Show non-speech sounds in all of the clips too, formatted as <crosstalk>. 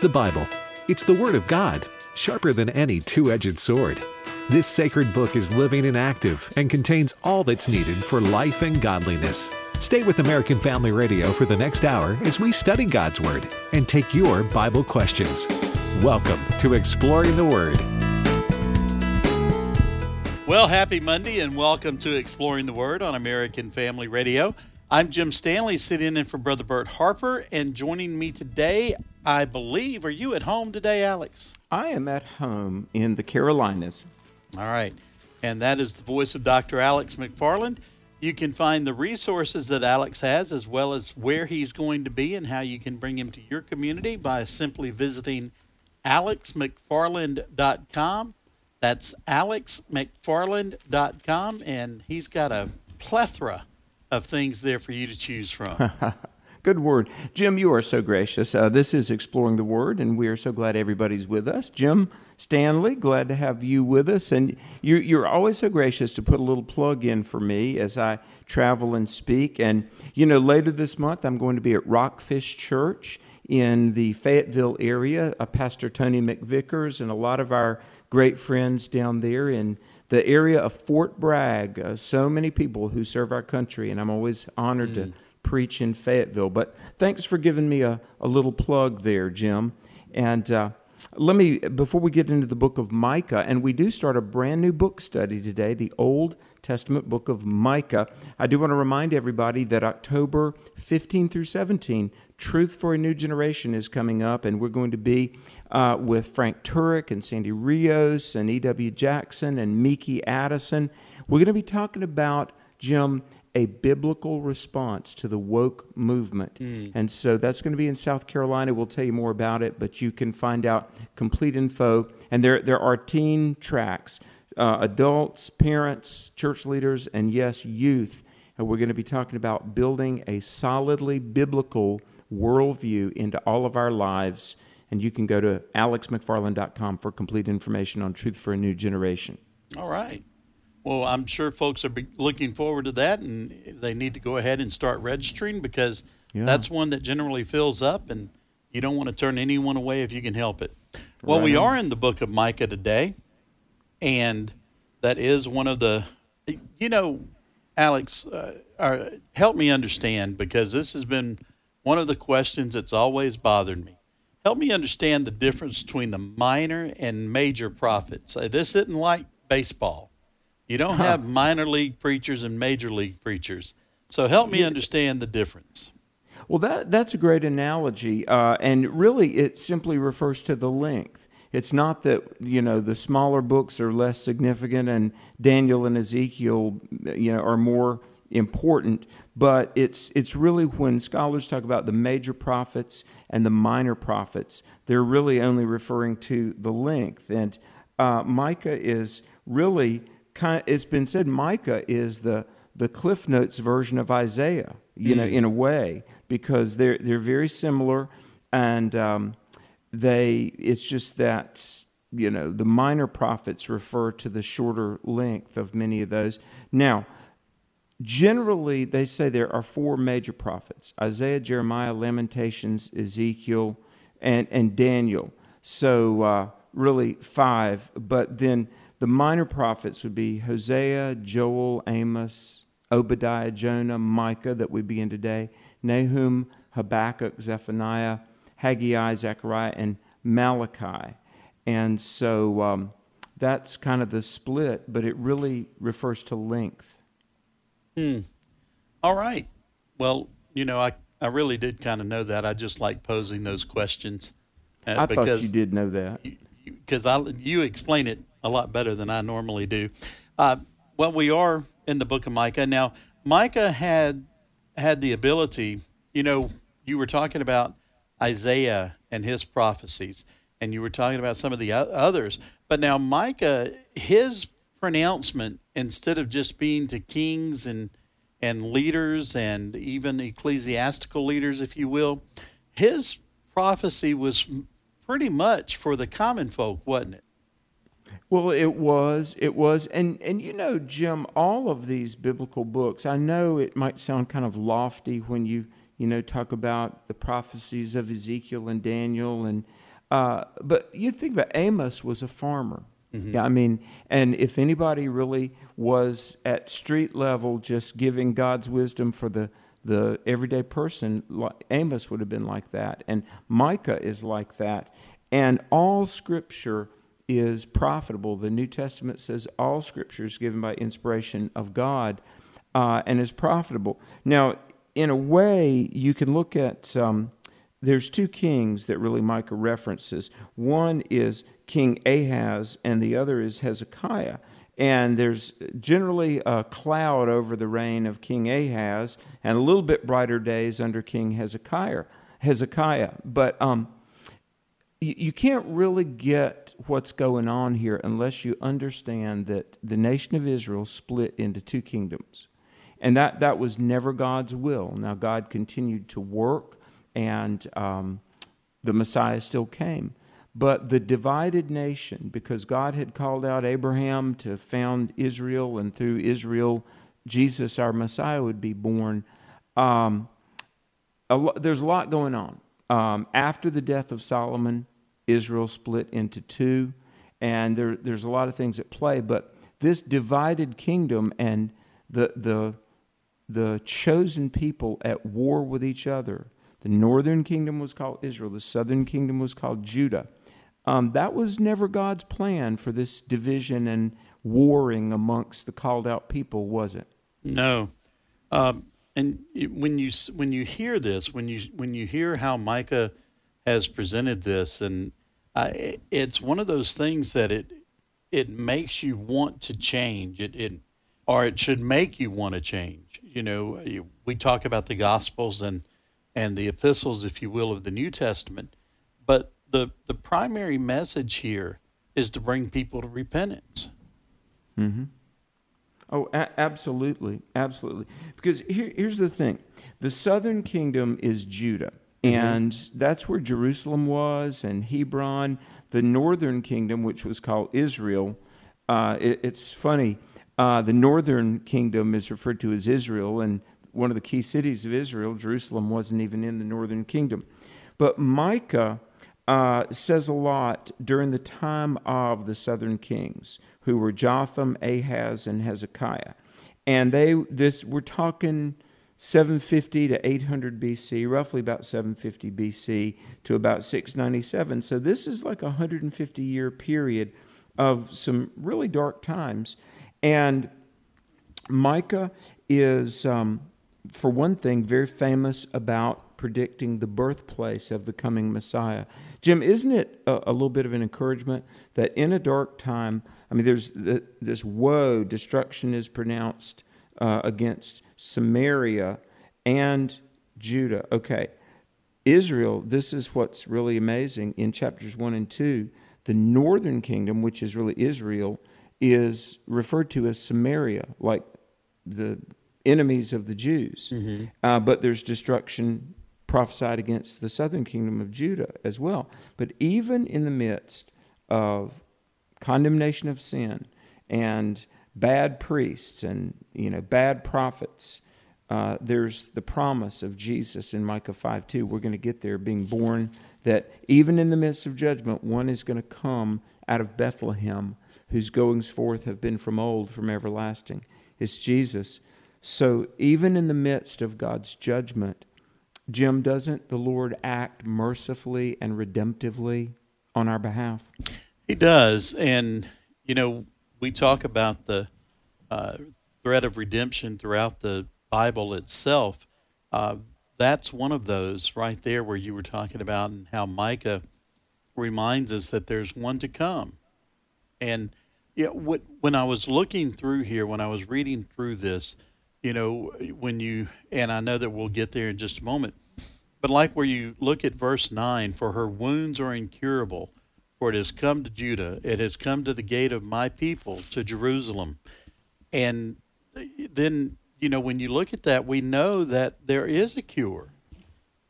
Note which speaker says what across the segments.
Speaker 1: The Bible. It's the Word of God, sharper than any two edged sword. This sacred book is living and active and contains all that's needed for life and godliness. Stay with American Family Radio for the next hour as we study God's Word and take your Bible questions. Welcome to Exploring the Word.
Speaker 2: Well, happy Monday and welcome to Exploring the Word on American Family Radio. I'm Jim Stanley sitting in for Brother Bert Harper, and joining me today, I believe, are you at home today, Alex?
Speaker 3: I am at home in the Carolinas.
Speaker 2: All right. And that is the voice of Dr. Alex McFarland. You can find the resources that Alex has, as well as where he's going to be and how you can bring him to your community by simply visiting alexmcfarland.com. That's alexmcfarland.com, and he's got a plethora of things there for you to choose from. <laughs>
Speaker 3: Good word. Jim, you are so gracious. Uh, this is Exploring the Word, and we are so glad everybody's with us. Jim Stanley, glad to have you with us. And you're, you're always so gracious to put a little plug in for me as I travel and speak. And, you know, later this month, I'm going to be at Rockfish Church in the Fayetteville area. Uh, Pastor Tony McVickers and a lot of our great friends down there in the area of Fort Bragg. Uh, so many people who serve our country, and I'm always honored mm. to preach in Fayetteville. But thanks for giving me a, a little plug there, Jim. And uh, let me, before we get into the book of Micah, and we do start a brand new book study today, the Old Testament book of Micah. I do want to remind everybody that October 15 through 17, Truth for a New Generation is coming up, and we're going to be uh, with Frank Turek and Sandy Rios and E.W. Jackson and Miki Addison. We're going to be talking about, Jim, a biblical response to the woke movement. Mm. And so that's going to be in South Carolina. We'll tell you more about it, but you can find out complete info. And there, there are teen tracks uh, adults, parents, church leaders, and yes, youth. And we're going to be talking about building a solidly biblical worldview into all of our lives. And you can go to alexmcfarland.com for complete information on Truth for a New Generation.
Speaker 2: All right. Well, I'm sure folks are looking forward to that, and they need to go ahead and start registering because yeah. that's one that generally fills up, and you don't want to turn anyone away if you can help it. Well, right. we are in the book of Micah today, and that is one of the, you know, Alex, uh, uh, help me understand because this has been one of the questions that's always bothered me. Help me understand the difference between the minor and major prophets. Uh, this isn't like baseball you don't huh. have minor league preachers and major league preachers. So help me understand the difference.
Speaker 3: Well, that that's a great analogy, uh, and really, it simply refers to the length. It's not that you know the smaller books are less significant, and Daniel and Ezekiel, you know, are more important. But it's it's really when scholars talk about the major prophets and the minor prophets, they're really only referring to the length. And uh, Micah is really kind of, it's been said Micah is the the Cliff Notes version of Isaiah, you mm. know, in a way, because they're they're very similar, and um, they it's just that you know the minor prophets refer to the shorter length of many of those. Now, generally, they say there are four major prophets: Isaiah, Jeremiah, Lamentations, Ezekiel, and and Daniel. So uh, really five, but then the minor prophets would be Hosea, Joel, Amos, Obadiah, Jonah, Micah, that we begin today, Nahum, Habakkuk, Zephaniah, Haggai, Zechariah, and Malachi. And so um, that's kind of the split, but it really refers to length.
Speaker 2: Hmm. All right. Well, you know, I, I really did kind of know that. I just like posing those questions.
Speaker 3: Uh, I thought you did know that.
Speaker 2: Because I you explain it a lot better than I normally do. Uh, well, we are in the book of Micah now. Micah had had the ability. You know, you were talking about Isaiah and his prophecies, and you were talking about some of the others. But now Micah, his pronouncement, instead of just being to kings and and leaders and even ecclesiastical leaders, if you will, his prophecy was pretty much for the common folk, wasn't it?
Speaker 3: Well, it was, it was, and and you know, Jim, all of these biblical books. I know it might sound kind of lofty when you you know talk about the prophecies of Ezekiel and Daniel, and Uh, but you think about Amos was a farmer. Mm-hmm. Yeah, I mean, and if anybody really was at street level just giving God's wisdom for the the everyday person, Amos would have been like that, and Micah is like that, and all Scripture is profitable. The New Testament says all Scripture is given by inspiration of God, uh, and is profitable. Now, in a way, you can look at. Um, there's two kings that really Micah references. One is King Ahaz, and the other is Hezekiah. And there's generally a cloud over the reign of King Ahaz, and a little bit brighter days under King Hezekiah. Hezekiah, but um, you, you can't really get what's going on here unless you understand that the nation of Israel split into two kingdoms, and that that was never God's will. Now God continued to work and um, the Messiah still came. But the divided nation, because God had called out Abraham to found Israel, and through Israel, Jesus, our Messiah, would be born. Um, a lo- there's a lot going on. Um, after the death of Solomon, Israel split into two, and there, there's a lot of things at play. But this divided kingdom and the, the, the chosen people at war with each other the northern kingdom was called Israel, the southern kingdom was called Judah. Um, that was never God's plan for this division and warring amongst the called out people, was it?
Speaker 2: No. Um, and when you when you hear this, when you when you hear how Micah has presented this, and I, it's one of those things that it it makes you want to change. It, it or it should make you want to change. You know, we talk about the Gospels and and the epistles, if you will, of the New Testament. But the, the primary message here is to bring people to repentance.
Speaker 3: Mm-hmm. Oh, a- absolutely. Absolutely. Because here, here's the thing the southern kingdom is Judah, mm-hmm. and that's where Jerusalem was and Hebron. The northern kingdom, which was called Israel, uh, it, it's funny. Uh, the northern kingdom is referred to as Israel, and one of the key cities of Israel, Jerusalem, wasn't even in the northern kingdom. But Micah uh, says a lot during the time of the southern kings, who were Jotham, Ahaz, and Hezekiah. And they, this, we're talking 750 to 800 BC, roughly about 750 BC to about 697. So this is like a 150 year period of some really dark times. And Micah is um, for one thing, very famous about predicting the birthplace of the coming Messiah. Jim, isn't it a, a little bit of an encouragement that in a dark time, I mean, there's the, this woe, destruction is pronounced uh, against Samaria and Judah. Okay, Israel, this is what's really amazing in chapters 1 and 2. The northern kingdom, which is really Israel, is referred to as Samaria, like the enemies of the Jews. Mm-hmm. Uh, but there's destruction prophesied against the southern kingdom of Judah as well. But even in the midst of condemnation of sin and bad priests and you know bad prophets, uh, there's the promise of Jesus in Micah 5 2. We're going to get there, being born, that even in the midst of judgment, one is going to come out of Bethlehem, whose goings forth have been from old, from everlasting. It's Jesus. So even in the midst of God's judgment, Jim, doesn't the Lord act mercifully and redemptively on our behalf?
Speaker 2: He does. And, you know, we talk about the uh, threat of redemption throughout the Bible itself. Uh, that's one of those right there where you were talking about and how Micah reminds us that there's one to come. And yeah, what, when I was looking through here, when I was reading through this, you know, when you, and I know that we'll get there in just a moment, but like where you look at verse 9, for her wounds are incurable, for it has come to Judah, it has come to the gate of my people, to Jerusalem. And then, you know, when you look at that, we know that there is a cure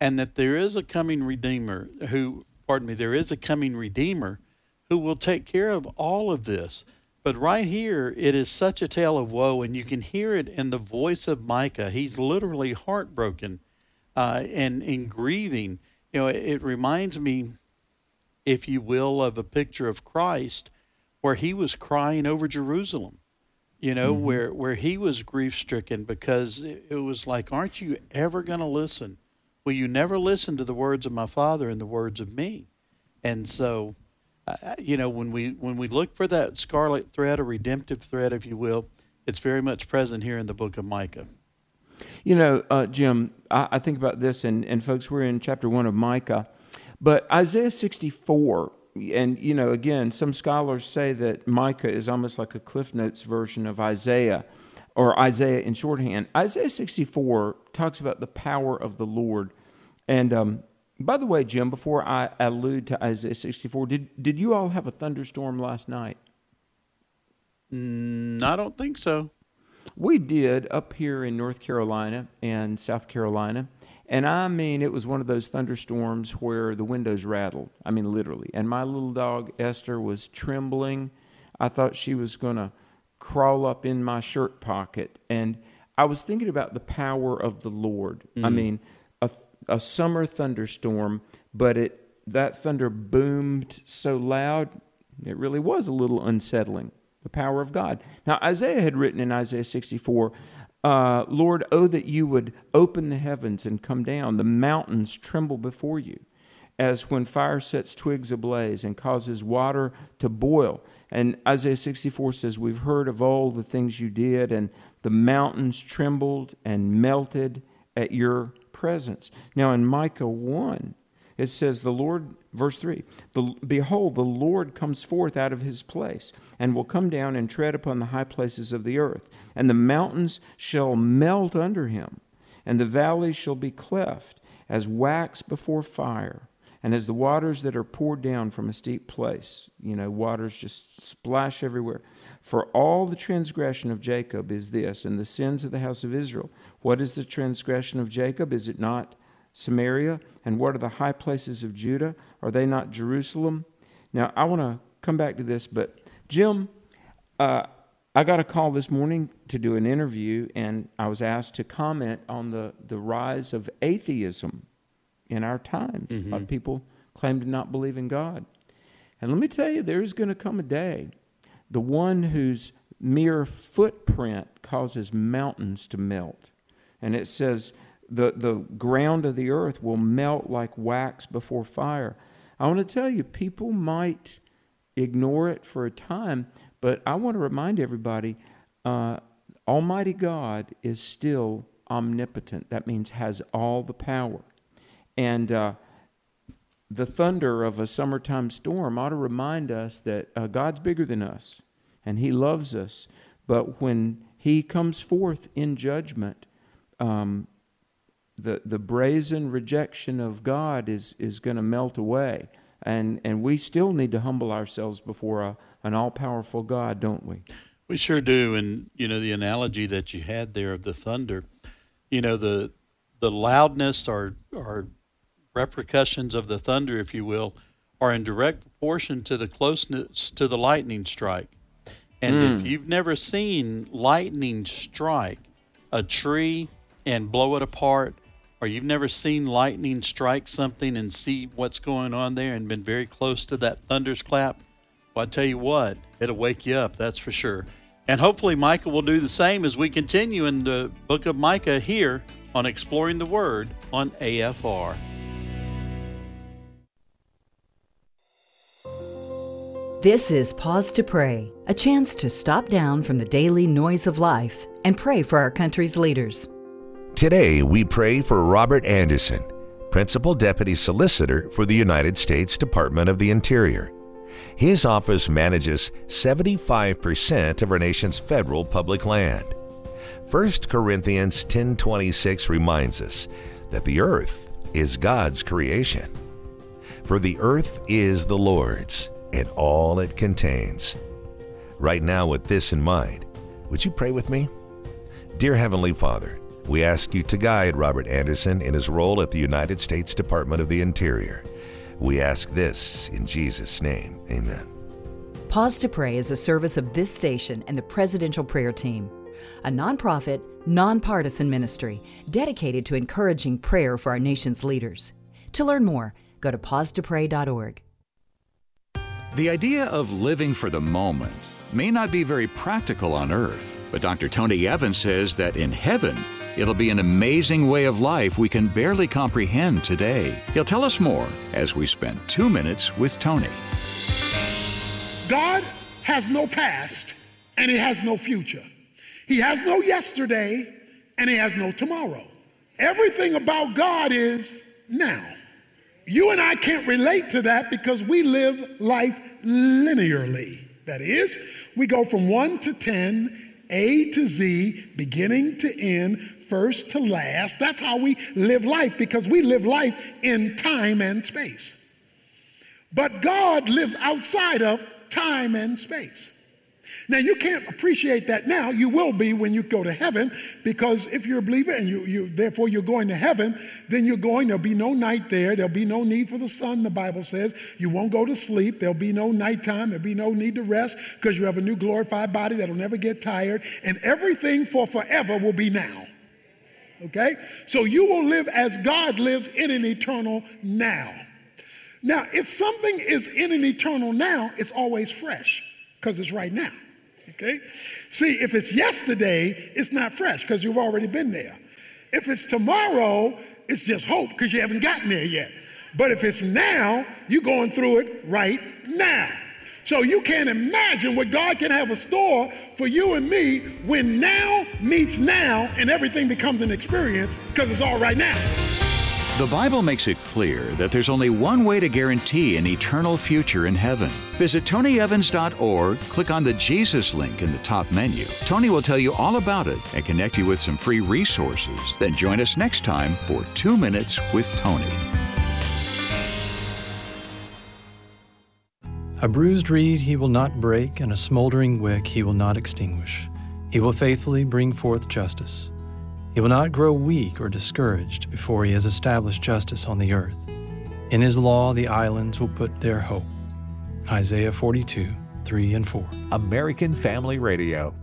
Speaker 2: and that there is a coming Redeemer who, pardon me, there is a coming Redeemer who will take care of all of this. But right here, it is such a tale of woe, and you can hear it in the voice of Micah. He's literally heartbroken uh, and in grieving. You know, it, it reminds me if you will, of a picture of Christ where he was crying over Jerusalem, you know, mm-hmm. where, where he was grief stricken because it, was like, aren't you ever going to listen? Will you never listen to the words of my father and the words of me? And so, uh, you know, when we when we look for that scarlet thread, a redemptive thread, if you will, it's very much present here in the book of Micah.
Speaker 3: You know, uh, Jim, I, I, think about this, and, and folks, we're in chapter one of Micah, but Isaiah 64, and, you know, again, some scholars say that Micah is almost like a Cliff Notes version of Isaiah, or Isaiah in shorthand. Isaiah 64 talks about the power of the Lord. And um, by the way, Jim, before I allude to Isaiah 64, did, did you all have a thunderstorm last night?
Speaker 2: Mm, I don't think so.
Speaker 3: We did up here in North Carolina and South Carolina. And I mean, it was one of those thunderstorms where the windows rattled. I mean, literally. And my little dog, Esther, was trembling. I thought she was going to crawl up in my shirt pocket. And I was thinking about the power of the Lord. Mm. I mean, a, a summer thunderstorm, but it that thunder boomed so loud, it really was a little unsettling the power of God. Now, Isaiah had written in Isaiah 64, uh, Lord, oh, that you would open the heavens and come down, the mountains tremble before you, as when fire sets twigs ablaze and causes water to boil. And Isaiah 64 says, We've heard of all the things you did, and the mountains trembled and melted at your presence. Now, in Micah 1, it says, The Lord, verse 3, Behold, the Lord comes forth out of his place, and will come down and tread upon the high places of the earth. And the mountains shall melt under him, and the valleys shall be cleft as wax before fire, and as the waters that are poured down from a steep place. You know, waters just splash everywhere. For all the transgression of Jacob is this, and the sins of the house of Israel. What is the transgression of Jacob? Is it not Samaria? And what are the high places of Judah? Are they not Jerusalem? Now, I want to come back to this, but Jim, uh, I got a call this morning to do an interview, and I was asked to comment on the, the rise of atheism in our times. Mm-hmm. A lot of people claim to not believe in God. And let me tell you, there is going to come a day, the one whose mere footprint causes mountains to melt. And it says, the, the ground of the earth will melt like wax before fire. I want to tell you, people might ignore it for a time, but I want to remind everybody uh, Almighty God is still omnipotent. That means has all the power. And uh, the thunder of a summertime storm ought to remind us that uh, God's bigger than us and He loves us. But when He comes forth in judgment, um, the, the brazen rejection of God is, is going to melt away. And, and we still need to humble ourselves before a, an all powerful God, don't we?
Speaker 2: We sure do. And, you know, the analogy that you had there of the thunder, you know, the, the loudness or, or repercussions of the thunder, if you will, are in direct proportion to the closeness to the lightning strike. And mm. if you've never seen lightning strike a tree and blow it apart, or you've never seen lightning strike something and see what's going on there and been very close to that thunderclap, well, I tell you what, it'll wake you up, that's for sure. And hopefully, Micah will do the same as we continue in the book of Micah here on Exploring the Word on AFR.
Speaker 4: This is Pause to Pray, a chance to stop down from the daily noise of life and pray for our country's leaders.
Speaker 5: Today, we pray for Robert Anderson, Principal Deputy Solicitor for the United States Department of the Interior. His office manages 75% of our nation's federal public land. 1 Corinthians 10:26 reminds us that the earth is God's creation. For the earth is the Lord's and all it contains. Right now with this in mind, would you pray with me? Dear heavenly Father, we ask you to guide Robert Anderson in his role at the United States Department of the Interior. We ask this in Jesus' name. Amen.
Speaker 4: Pause to Pray is a service of this station and the Presidential Prayer Team, a nonprofit, nonpartisan ministry dedicated to encouraging prayer for our nation's leaders. To learn more, go to pausetopray.org.
Speaker 6: The idea of living for the moment may not be very practical on earth, but Dr. Tony Evans says that in heaven, it'll be an amazing way of life we can barely comprehend today. He'll tell us more as we spend two minutes with Tony.
Speaker 7: God has no past and he has no future. He has no yesterday and he has no tomorrow. Everything about God is now. You and I can't relate to that because we live life linearly. That is, we go from 1 to 10, A to Z, beginning to end, first to last. That's how we live life because we live life in time and space. But God lives outside of time and space. Now, you can't appreciate that now. You will be when you go to heaven, because if you're a believer and you, you therefore you're going to heaven, then you're going, there'll be no night there. There'll be no need for the sun, the Bible says. You won't go to sleep. There'll be no nighttime. There'll be no need to rest because you have a new glorified body that'll never get tired. And everything for forever will be now. Okay? So you will live as God lives in an eternal now. Now, if something is in an eternal now, it's always fresh because it's right now. Okay? See, if it's yesterday, it's not fresh because you've already been there. If it's tomorrow, it's just hope because you haven't gotten there yet. But if it's now, you're going through it right now. So you can't imagine what God can have a store for you and me when now meets now and everything becomes an experience because it's all right now.
Speaker 6: The Bible makes it clear that there's only one way to guarantee an eternal future in heaven. Visit tonyevans.org, click on the Jesus link in the top menu. Tony will tell you all about it and connect you with some free resources. Then join us next time for Two Minutes with Tony.
Speaker 8: A bruised reed he will not break, and a smoldering wick he will not extinguish. He will faithfully bring forth justice. He will not grow weak or discouraged before he has established justice on the earth. In his law the islands will put their hope. Isaiah 42, 3 and 4.
Speaker 1: American Family Radio.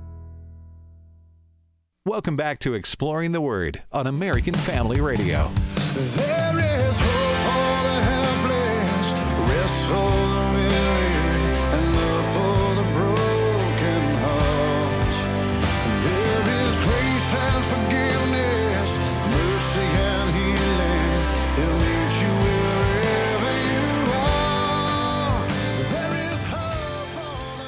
Speaker 1: Welcome back to Exploring the Word on American Family Radio.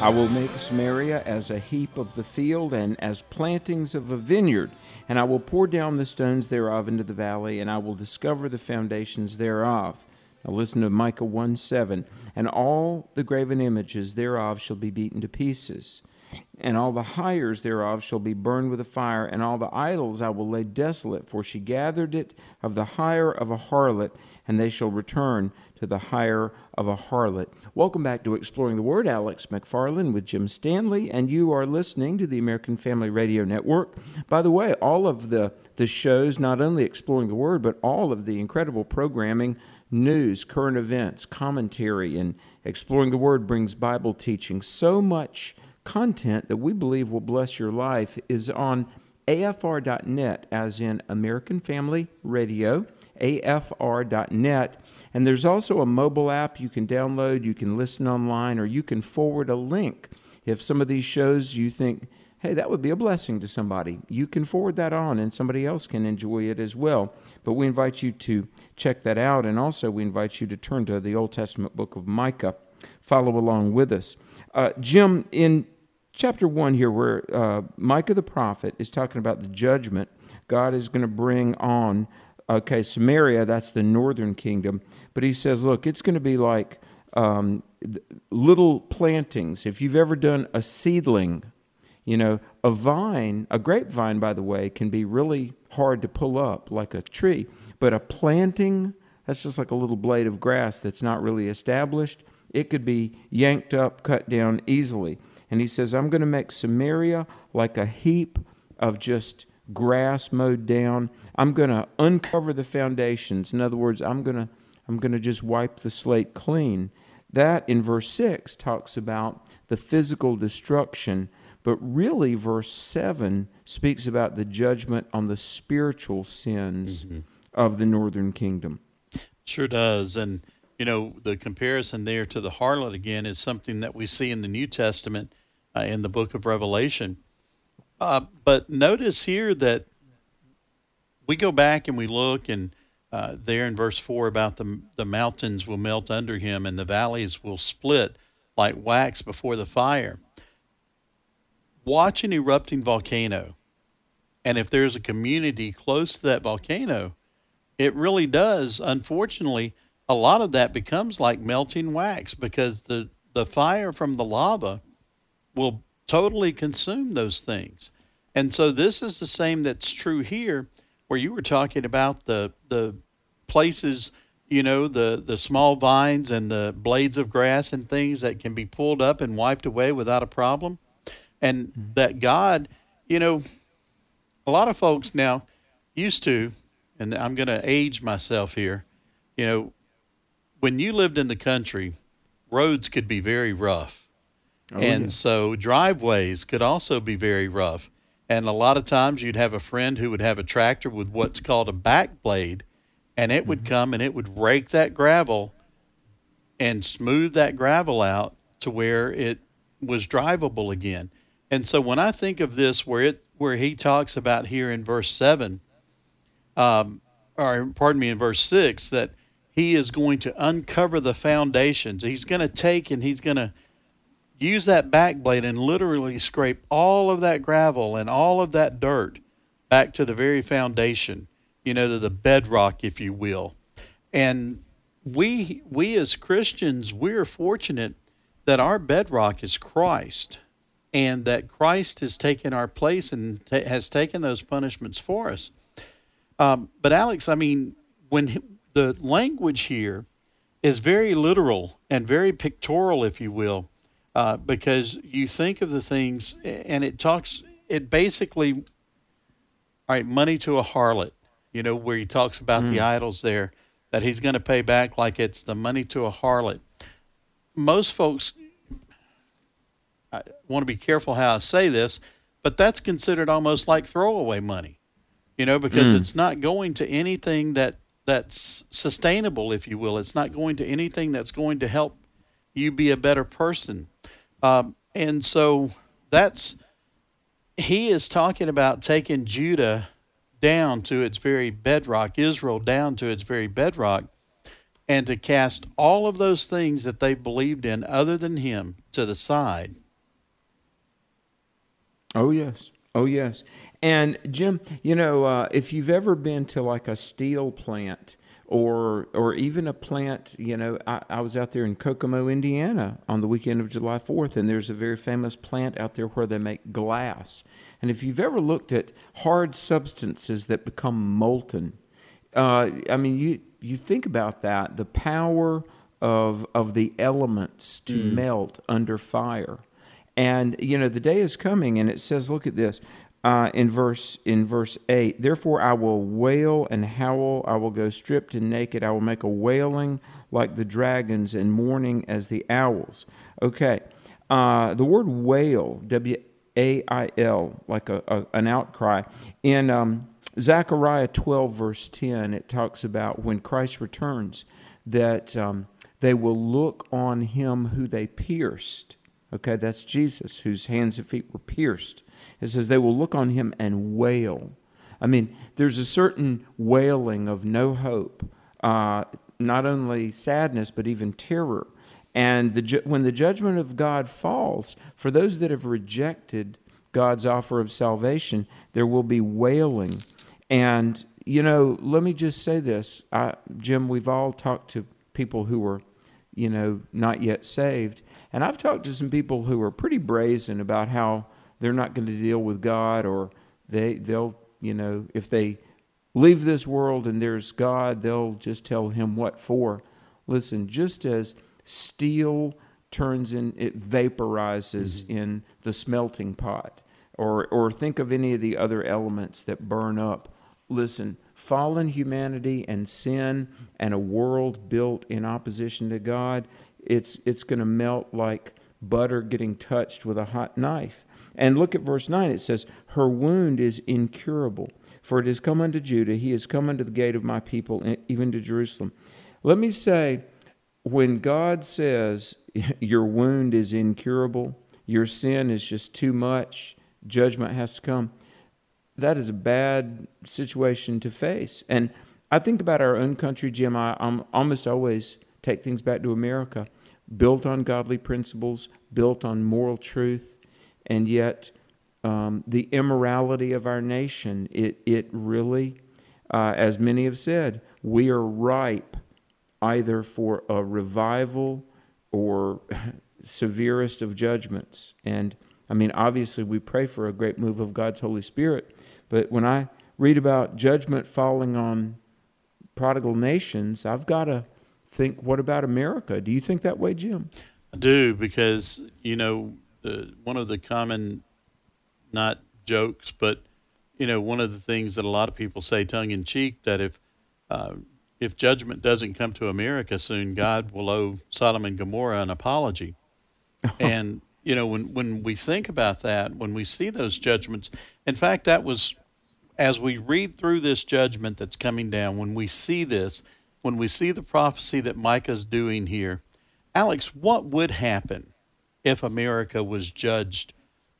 Speaker 3: I will make Samaria as a heap of the field and as plantings of a vineyard, and I will pour down the stones thereof into the valley, and I will discover the foundations thereof. Now listen to Micah 1 7. And all the graven images thereof shall be beaten to pieces, and all the hires thereof shall be burned with a fire, and all the idols I will lay desolate, for she gathered it of the hire of a harlot, and they shall return to the hire of a harlot. Welcome back to Exploring the Word. Alex McFarland with Jim Stanley, and you are listening to the American Family Radio Network. By the way, all of the, the shows, not only Exploring the Word, but all of the incredible programming, news, current events, commentary, and Exploring the Word brings Bible teaching. So much content that we believe will bless your life is on afr.net, as in American Family Radio afr.net. And there's also a mobile app you can download, you can listen online, or you can forward a link. If some of these shows you think, hey, that would be a blessing to somebody, you can forward that on and somebody else can enjoy it as well. But we invite you to check that out. And also, we invite you to turn to the Old Testament book of Micah. Follow along with us. Uh, Jim, in chapter 1 here, where uh, Micah the prophet is talking about the judgment God is going to bring on Okay, Samaria, that's the northern kingdom. But he says, look, it's going to be like um, little plantings. If you've ever done a seedling, you know, a vine, a grapevine, by the way, can be really hard to pull up like a tree. But a planting, that's just like a little blade of grass that's not really established. It could be yanked up, cut down easily. And he says, I'm going to make Samaria like a heap of just grass mowed down. I'm going to uncover the foundations. In other words, I'm going to I'm going to just wipe the slate clean. That in verse 6 talks about the physical destruction, but really verse 7 speaks about the judgment on the spiritual sins mm-hmm. of the northern kingdom.
Speaker 2: Sure does. And you know, the comparison there to the harlot again is something that we see in the New Testament uh, in the book of Revelation. Uh, but notice here that we go back and we look, and uh, there in verse 4 about the, the mountains will melt under him and the valleys will split like wax before the fire. Watch an erupting volcano. And if there's a community close to that volcano, it really does. Unfortunately, a lot of that becomes like melting wax because the, the fire from the lava will totally consume those things. And so this is the same that's true here, where you were talking about the the places, you know, the the small vines and the blades of grass and things that can be pulled up and wiped away without a problem. And mm-hmm. that God, you know, a lot of folks now used to, and I'm going to age myself here, you know, when you lived in the country, roads could be very rough. Oh, and yeah. so driveways could also be very rough. And a lot of times you'd have a friend who would have a tractor with what's called a back blade, and it mm-hmm. would come and it would rake that gravel and smooth that gravel out to where it was drivable again. And so when I think of this, where it where he talks about here in verse seven, um, or pardon me, in verse six, that he is going to uncover the foundations. He's going to take and he's going to use that back blade and literally scrape all of that gravel and all of that dirt back to the very foundation, you know, to the bedrock, if you will. And we we as Christians, we're fortunate that our bedrock is Christ and that Christ has taken our place and t- has taken those punishments for us. Um, but Alex, I mean, when the language here is very literal and very pictorial, if you will, uh, because you think of the things and it talks, it basically, all right, money to a harlot, you know, where he talks about mm. the idols there, that he's going to pay back like it's the money to a harlot. Most folks, I want to be careful how I say this, but that's considered almost like throwaway money, you know, because mm. it's not going to anything that that's sustainable, if you will. It's not going to anything that's going to help you be a better person. Um, and so that's, he is talking about taking Judah down to its very bedrock, Israel down to its very bedrock, and to cast all of those things that they believed in other than him to the side.
Speaker 3: Oh, yes. Oh, yes. And Jim, you know, uh, if you've ever been to like a steel plant or or even a plant, you know, I, I, was out there in Kokomo, Indiana on the weekend of July 4th, and there's a very famous plant out there where they make glass. And if you've ever looked at hard substances that become molten, uh, I mean, you you think about that, the power of of the elements to mm. melt under fire. And you know the day is coming, and it says, "Look at this: uh, in verse in verse eight. Therefore, I will wail and howl. I will go stripped and naked. I will make a wailing like the dragons and mourning as the owls. Okay, uh, the word wail, W A I L, like a, a, an outcry in um, Zechariah twelve verse ten. It talks about when Christ returns that um, they will look on him who they pierced. Okay, that's Jesus, whose hands and feet were pierced it says they will look on him and wail. I mean, there's a certain wailing of no hope, uh, not only sadness, but even terror. And the when the judgment of God falls, for those that have rejected God's offer of salvation, there will be wailing. And, you know, let me just say this I, Jim, we've all talked to people who were, you know, not yet saved. And I've talked to some people who are pretty brazen about how they're not going to deal with God or they they'll you know if they leave this world and there's God they'll just tell him what for listen just as steel turns in it vaporizes mm-hmm. in the smelting pot or or think of any of the other elements that burn up listen fallen humanity and sin and a world built in opposition to God it's it's going to melt like butter getting touched with a hot knife and look at verse 9. It says, Her wound is incurable, for it has come unto Judah. He has come unto the gate of my people, even to Jerusalem. Let me say, when God says <laughs> your wound is incurable, your sin is just too much, judgment has to come, that is a bad situation to face. And I think about our own country, Jim. I I'm almost always take things back to America, built on godly principles, built on moral truth, and yet um, the immorality of our nation, it, it really, uh, as many have said, we are ripe either for a revival or <laughs> severest of judgments. And I mean, obviously, we pray for a great move of God's Holy Spirit, but when I read about judgment falling on prodigal nations, I've got to think, what about America? Do you think that way, Jim?
Speaker 2: I do, because, you know, the, one of the common, not jokes, but, you know, one of the things that a lot of people say tongue in cheek that if uh, if judgment doesn't come to America soon, God will owe Sodom and Gomorrah an apology. <laughs> and you know, when when we think about that, when we see those judgments, in fact, that was as we read through this judgment that's coming down. When we see this, when we see the prophecy that Micah's doing here, Alex, what would happen if America was judged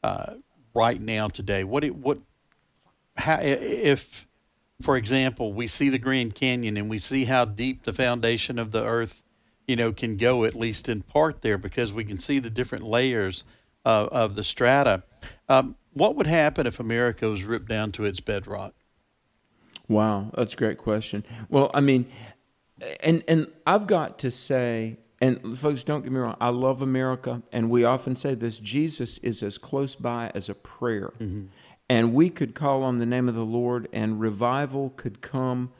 Speaker 2: uh, right now today? What it, what how if for example, we see the Grand Canyon and we see how deep the foundation of the earth, you know, can go at least in part there because we can see the different layers of, of the strata. Um, what would happen if America was ripped down to its bedrock?
Speaker 3: Wow, that's a great question. Well, I mean, and and I've got to say, and folks, don't get me wrong, I love America, and we often say this: Jesus is as close by as a prayer. Mm-hmm and we could call on the name of the Lord, and revival could come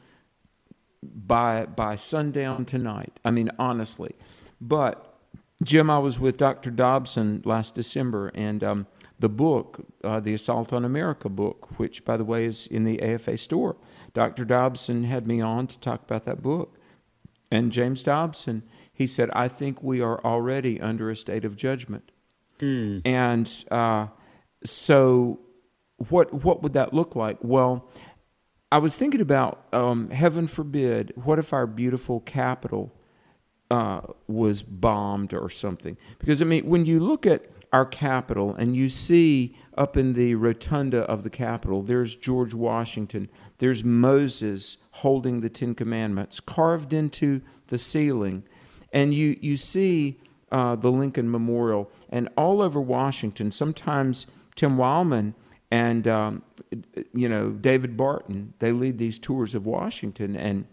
Speaker 3: by by sundown tonight. I mean, honestly. But Jim, I was with Dr. Dobson last December, and um, the book, uh, the Assault on America book, which by the way is in the AFA store. Dr. Dobson had me on to talk about that book, and James Dobson, he said, "I think we are already under a state of judgment," mm. and uh, so what what would that look like? Well, I was thinking about um, heaven forbid, what if our beautiful capital uh, was bombed or something? Because I mean, when you look at our capital and you see up in the rotunda of the Capitol, there's George Washington, there's Moses holding the Ten Commandments carved into the ceiling, and you you see uh, the Lincoln Memorial, and all over Washington. Sometimes Tim Wildmon and um, you know David Barton. They lead these tours of Washington, and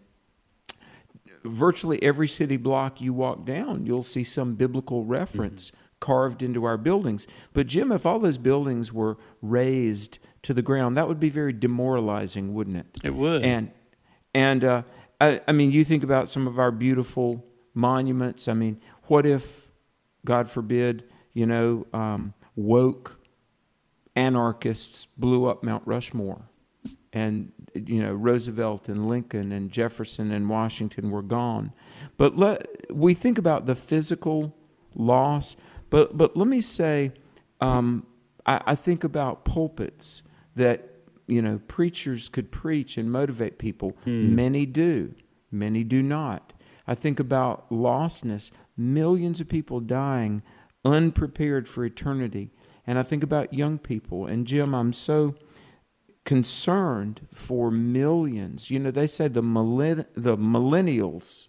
Speaker 3: virtually every city block you walk down, you'll see some biblical reference mm-hmm. Carved into our buildings. But Jim, if all those buildings were razed to the ground, that would be very demoralizing, wouldn't it?
Speaker 2: It would.
Speaker 3: And and uh, I, I mean, you think about some of our beautiful monuments. I mean, what if, God forbid, you know, um, woke anarchists blew up Mount Rushmore. And, you know, Roosevelt and Lincoln and Jefferson and Washington were gone. But let, we think about the physical loss. But, but let me say, um, I, I think about pulpits that, you know, preachers could preach and motivate people. Hmm. Many do, many do not. I think about lostness, millions of people dying unprepared for eternity. And I think about young people. And Jim, I'm so concerned for millions. You know, they say the, millenn- the millennials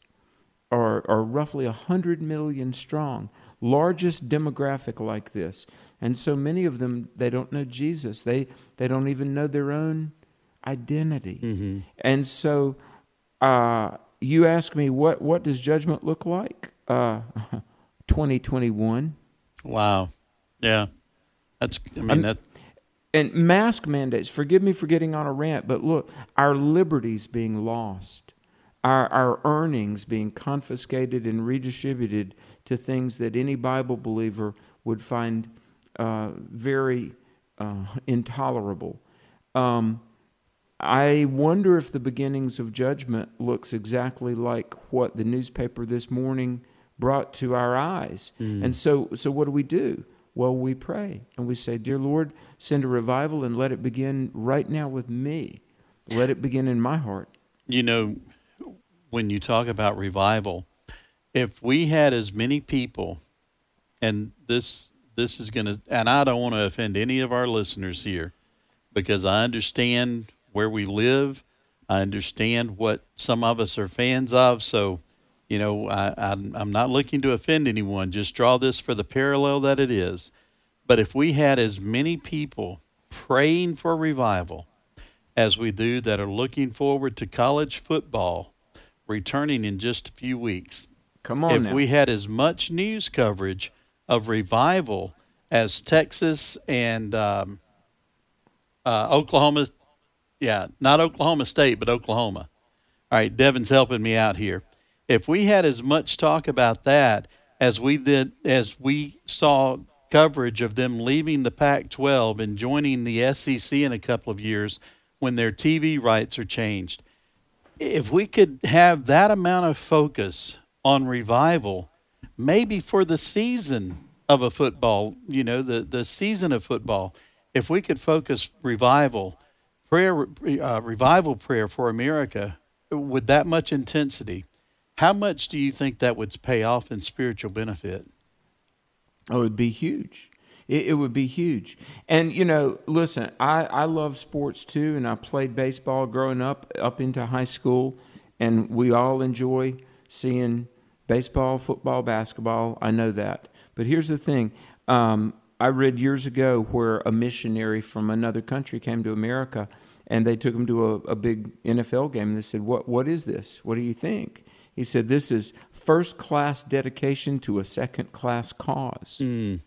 Speaker 3: are, are roughly 100 million strong, largest demographic like this. And so many of them, they don't know Jesus. They, they don't even know their own identity. Mm-hmm. And so uh, you ask me, what, what does judgment look like? Uh, <laughs> 2021.
Speaker 2: Wow. Yeah. That's, I mean, that.
Speaker 3: And mask mandates, forgive me for getting on a rant, but look, our liberties being lost, our, our earnings being confiscated and redistributed to things that any Bible believer would find uh, very uh, intolerable. Um, I wonder if the beginnings of judgment looks exactly like what the newspaper this morning brought to our eyes. Mm. And so, so what do we do? Well, we pray and we say, Dear Lord, send a revival and let it begin right now with me. Let it begin in my heart.
Speaker 2: You know, when you talk about revival, if we had as many people, and this this is going to, and I don't want to offend any of our listeners here, because I understand where we live. I understand what some of us are fans of. So, you know, I, I'm, I'm not looking to offend anyone. Just draw this for the parallel that it is. But if we had as many people praying for revival as we do that are looking forward to college football returning in just a few weeks,
Speaker 3: come on,
Speaker 2: if
Speaker 3: now.
Speaker 2: we had as much news coverage of revival as Texas and um, uh, Oklahoma, yeah, not Oklahoma State, but Oklahoma. All right, Devin's helping me out here. If we had as much talk about that as we did, as we saw coverage of them leaving the Pac 12 and joining the SEC in a couple of years when their TV rights are changed, if we could have that amount of focus on revival, maybe for the season of a football, you know, the, the season of football, if we could focus revival, prayer, uh, revival prayer for America with that much intensity, how much do you think that would pay off in spiritual benefit?
Speaker 3: Oh, it'd be huge. It, it, would be huge. And, you know, listen, I, I love sports too, and I played baseball growing up, up into high school, and we all enjoy seeing baseball, football, basketball. I know that. But here's the thing um, I read years ago where a missionary from another country came to America and they took him to a, a big NFL game and they said, what, what is this? What do you think? He said, This is first class dedication to a second class cause.
Speaker 2: Mm.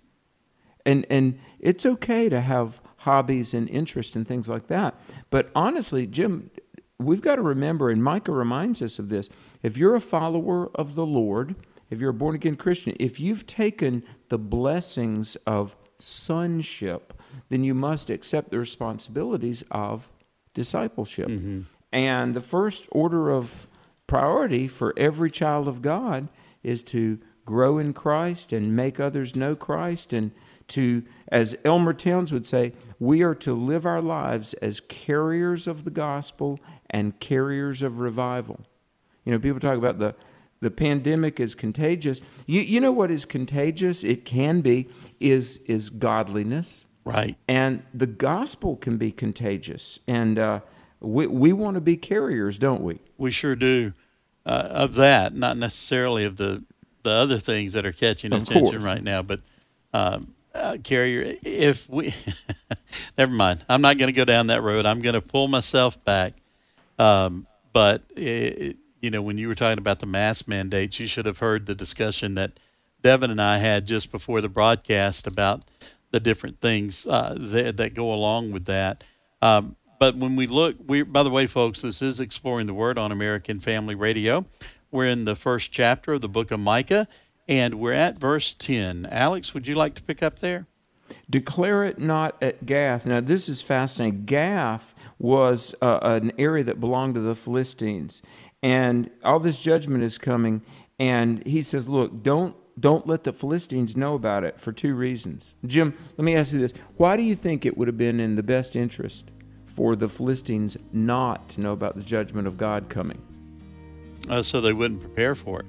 Speaker 3: And, and it's okay to have hobbies and interest and things like that. But honestly, Jim, we've got to remember, and Micah reminds us of this if you're a follower of the Lord, if you're a born again Christian, if you've taken the blessings of sonship, then you must accept the responsibilities of discipleship.
Speaker 2: Mm-hmm.
Speaker 3: And the first order of priority for every child of God is to grow in Christ and make others know Christ and to, as Elmer Towns would say, we are to live our lives as carriers of the gospel and carriers of revival. You know, people talk about the the pandemic is contagious. You, you know what is contagious? It can be is is godliness,
Speaker 2: right?
Speaker 3: And the gospel can be contagious, and uh, we we want to be carriers, don't we?
Speaker 2: We sure do. Uh, of that, not necessarily of the the other things that are catching
Speaker 3: Of
Speaker 2: attention
Speaker 3: course.
Speaker 2: right now, but um, uh, carrier. If we, <laughs> never mind. I'm not going to go down that road. I'm going to pull myself back. Um, but it, you know, when you were talking about the mask mandates, you should have heard the discussion that Devin and I had just before the broadcast about the different things uh, that, that go along with that. Um, but when we look, we by the way, folks, this is exploring the Word on American Family Radio. We're in the first chapter of the book of Micah, and we're at verse ten. Alex, would you like to pick up there?
Speaker 3: Declare it not at Gath. Now, this is fascinating. Gath was uh, an area that belonged to the Philistines, and all this judgment is coming. And he says, "Look, don't don't let the Philistines know about it for two reasons." Jim, let me ask you this: Why do you think it would have been in the best interest for the Philistines not to know about the judgment of God coming?
Speaker 2: Uh, so they wouldn't prepare for it.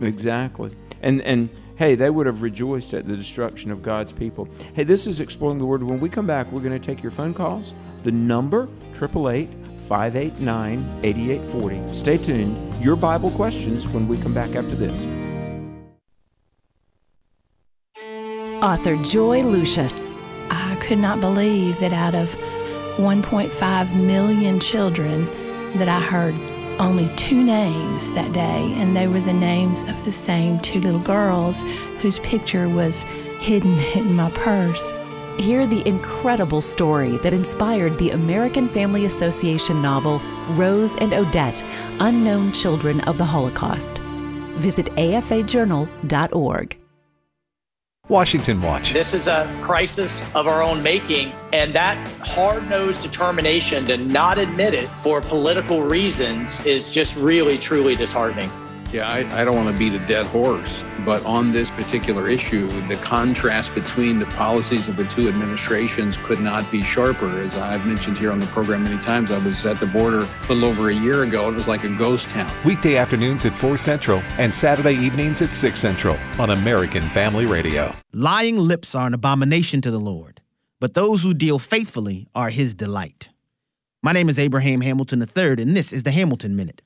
Speaker 3: Exactly. And and hey, they would have rejoiced at the destruction of God's people. Hey, this is exploring the word. When we come back, we're going to take your phone calls. The number 888-589-8840. Stay tuned. Your Bible questions when we come back after this.
Speaker 9: Author Joy Lucius.
Speaker 10: I could not believe that out of 1.5 million children that I heard only two names that day and they were the names of the same two little girls whose picture was hidden <laughs> in my purse.
Speaker 4: Hear the incredible story that inspired the American Family Association novel Rose and Odette Unknown Children of the Holocaust. Visit afajournal.org.
Speaker 1: Washington Watch.
Speaker 11: This is a crisis of our own making, and that hard nosed determination to not admit it for political reasons is just really, truly disheartening.
Speaker 12: Yeah, I, I don't want to beat a dead horse, but on this particular issue, the contrast between the policies of the two administrations could not be sharper. As I've mentioned here on the program many times, I was at the border a little over a year ago. It was like a ghost town.
Speaker 1: Weekday afternoons at 4 Central and Saturday evenings at 6 Central on American Family Radio.
Speaker 13: Lying lips are an abomination to the Lord, but those who deal faithfully are his delight. My name is Abraham Hamilton III, and this is the Hamilton Minute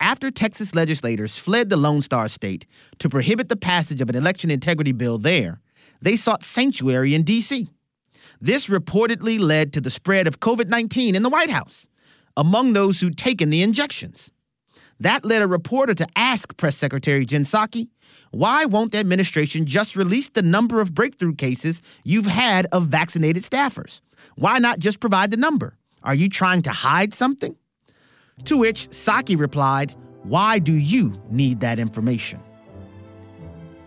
Speaker 13: after Texas legislators fled the Lone Star State to prohibit the passage of an election integrity bill there, they sought sanctuary in D.C. This reportedly led to the spread of COVID 19 in the White House among those who'd taken the injections. That led a reporter to ask Press Secretary Jen Psaki, why won't the administration just release the number of breakthrough cases you've had of vaccinated staffers? Why not just provide the number? Are you trying to hide something? To which Psaki replied, Why do you need that information?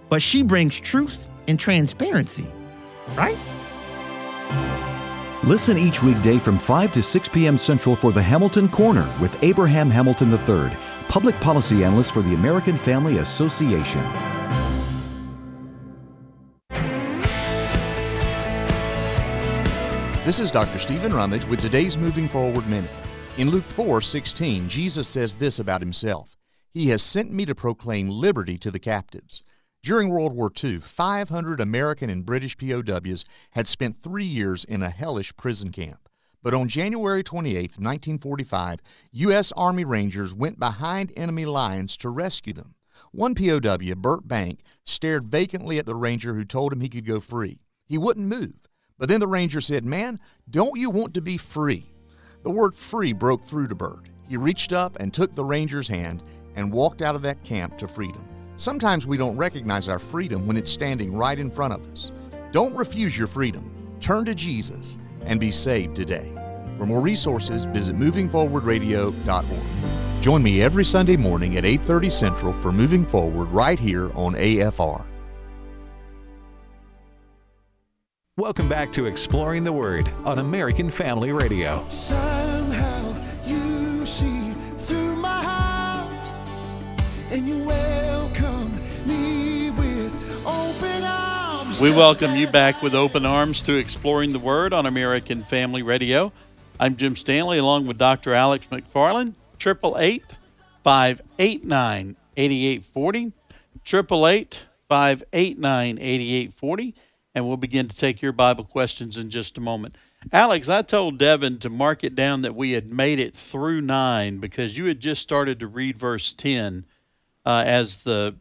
Speaker 13: But she brings truth and transparency, right?
Speaker 14: Listen each weekday from 5 to 6 p.m. Central for the Hamilton Corner with Abraham Hamilton III, public policy analyst for the American Family Association.
Speaker 15: This is Dr. Stephen Rummage with today's Moving Forward Minute. In Luke 4 16, Jesus says this about himself He has sent me to proclaim liberty to the captives. During World War II, 500 American and British POWs had spent three years in a hellish prison camp. But on January 28, 1945, U.S. Army Rangers went behind enemy lines to rescue them. One POW, Bert Bank, stared vacantly at the ranger who told him he could go free. He wouldn't move. But then the ranger said, Man, don't you want to be free? The word free broke through to Bert. He reached up and took the ranger's hand and walked out of that camp to freedom. Sometimes we don't recognize our freedom when it's standing right in front of us. Don't refuse your freedom. Turn to Jesus and be saved today. For more resources, visit movingforwardradio.org. Join me every Sunday morning at 8:30 Central for Moving Forward right here on AFR.
Speaker 1: Welcome back to Exploring the Word on American Family Radio.
Speaker 16: Somehow you see through my heart and you welcome me with open arms.
Speaker 2: We welcome you back with open arms to Exploring the Word on American Family Radio. I'm Jim Stanley along with Dr. Alex McFarland. 888 589 8840. 888 589 8840 and we'll begin to take your Bible questions in just a moment. Alex, I told Devin to mark it down that we had made it through nine because you had just started to read verse 10 uh, as the